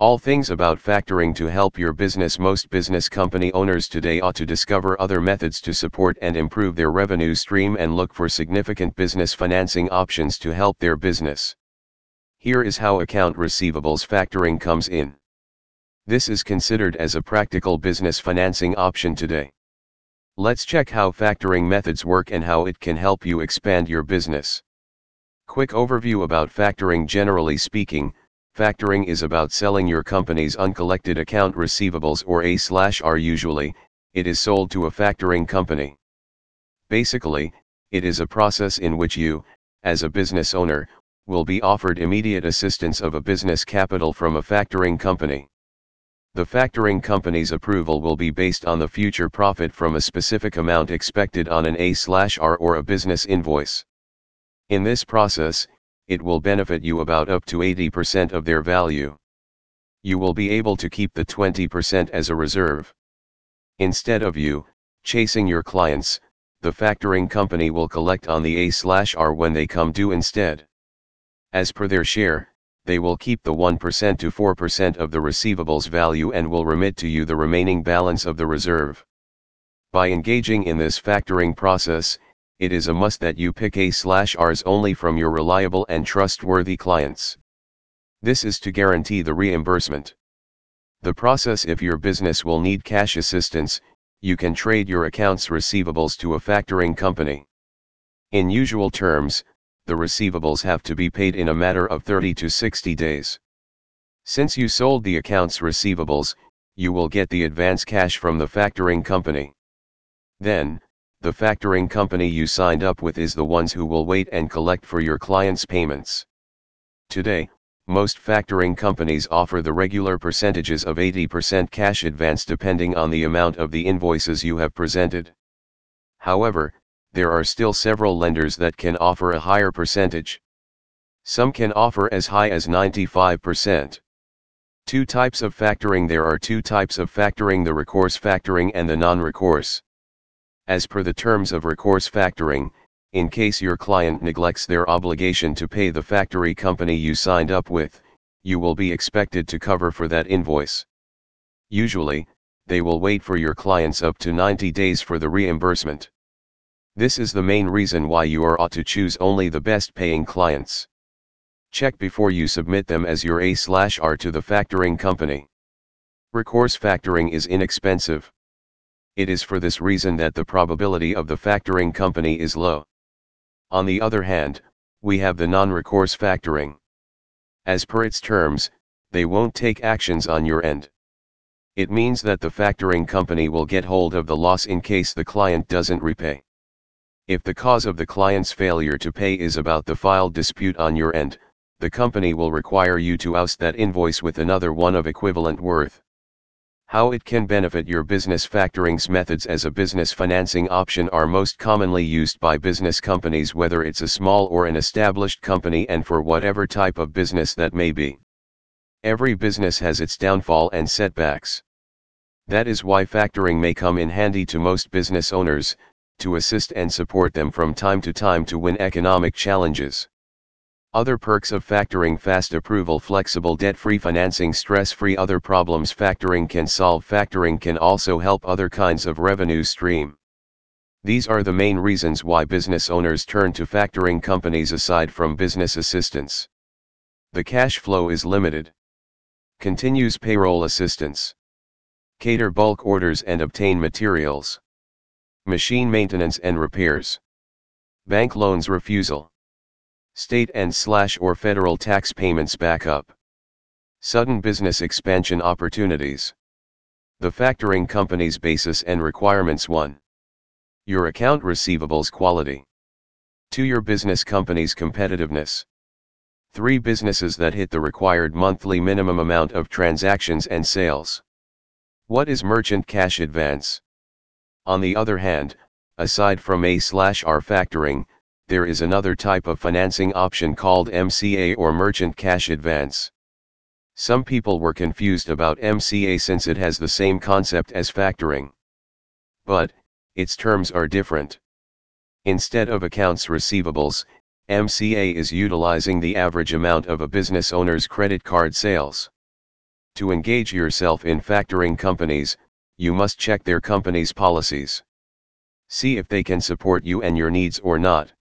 All things about factoring to help your business. Most business company owners today ought to discover other methods to support and improve their revenue stream and look for significant business financing options to help their business. Here is how account receivables factoring comes in. This is considered as a practical business financing option today. Let's check how factoring methods work and how it can help you expand your business. Quick overview about factoring Generally speaking, Factoring is about selling your company's uncollected account receivables or A/R usually, it is sold to a factoring company. Basically, it is a process in which you, as a business owner, will be offered immediate assistance of a business capital from a factoring company. The factoring company's approval will be based on the future profit from a specific amount expected on an A/R or a business invoice. In this process, it will benefit you about up to 80% of their value. You will be able to keep the 20% as a reserve. Instead of you, chasing your clients, the factoring company will collect on the A/R when they come due instead. As per their share, they will keep the 1% to 4% of the receivables value and will remit to you the remaining balance of the reserve. By engaging in this factoring process, it is a must that you pick A/Rs only from your reliable and trustworthy clients. This is to guarantee the reimbursement. The process if your business will need cash assistance, you can trade your accounts receivables to a factoring company. In usual terms, the receivables have to be paid in a matter of 30 to 60 days. Since you sold the accounts receivables, you will get the advance cash from the factoring company. Then, the factoring company you signed up with is the ones who will wait and collect for your clients' payments. Today, most factoring companies offer the regular percentages of 80% cash advance depending on the amount of the invoices you have presented. However, there are still several lenders that can offer a higher percentage. Some can offer as high as 95%. Two types of factoring There are two types of factoring the recourse factoring and the non-recourse. As per the terms of recourse factoring, in case your client neglects their obligation to pay the factory company you signed up with, you will be expected to cover for that invoice. Usually, they will wait for your clients up to 90 days for the reimbursement. This is the main reason why you are ought to choose only the best paying clients. Check before you submit them as your A/R to the factoring company. Recourse factoring is inexpensive. It is for this reason that the probability of the factoring company is low. On the other hand, we have the non-recourse factoring. As per its terms, they won't take actions on your end. It means that the factoring company will get hold of the loss in case the client doesn't repay. If the cause of the client's failure to pay is about the filed dispute on your end, the company will require you to oust that invoice with another one of equivalent worth. How it can benefit your business factorings methods as a business financing option are most commonly used by business companies whether it's a small or an established company and for whatever type of business that may be. Every business has its downfall and setbacks. That is why factoring may come in handy to most business owners, to assist and support them from time to time to win economic challenges. Other perks of factoring fast approval flexible debt-free financing stress-free other problems factoring can solve factoring can also help other kinds of revenue stream. These are the main reasons why business owners turn to factoring companies aside from business assistance. The cash flow is limited. Continues payroll assistance. Cater bulk orders and obtain materials. Machine maintenance and repairs. Bank loans refusal. State and slash or federal tax payments backup. Sudden business expansion opportunities. The factoring company's basis and requirements 1. Your account receivables quality. 2. Your business company's competitiveness. 3. Businesses that hit the required monthly minimum amount of transactions and sales. What is merchant cash advance? On the other hand, aside from A slash R factoring, there is another type of financing option called MCA or Merchant Cash Advance. Some people were confused about MCA since it has the same concept as factoring. But, its terms are different. Instead of accounts receivables, MCA is utilizing the average amount of a business owner's credit card sales. To engage yourself in factoring companies, you must check their company's policies. See if they can support you and your needs or not.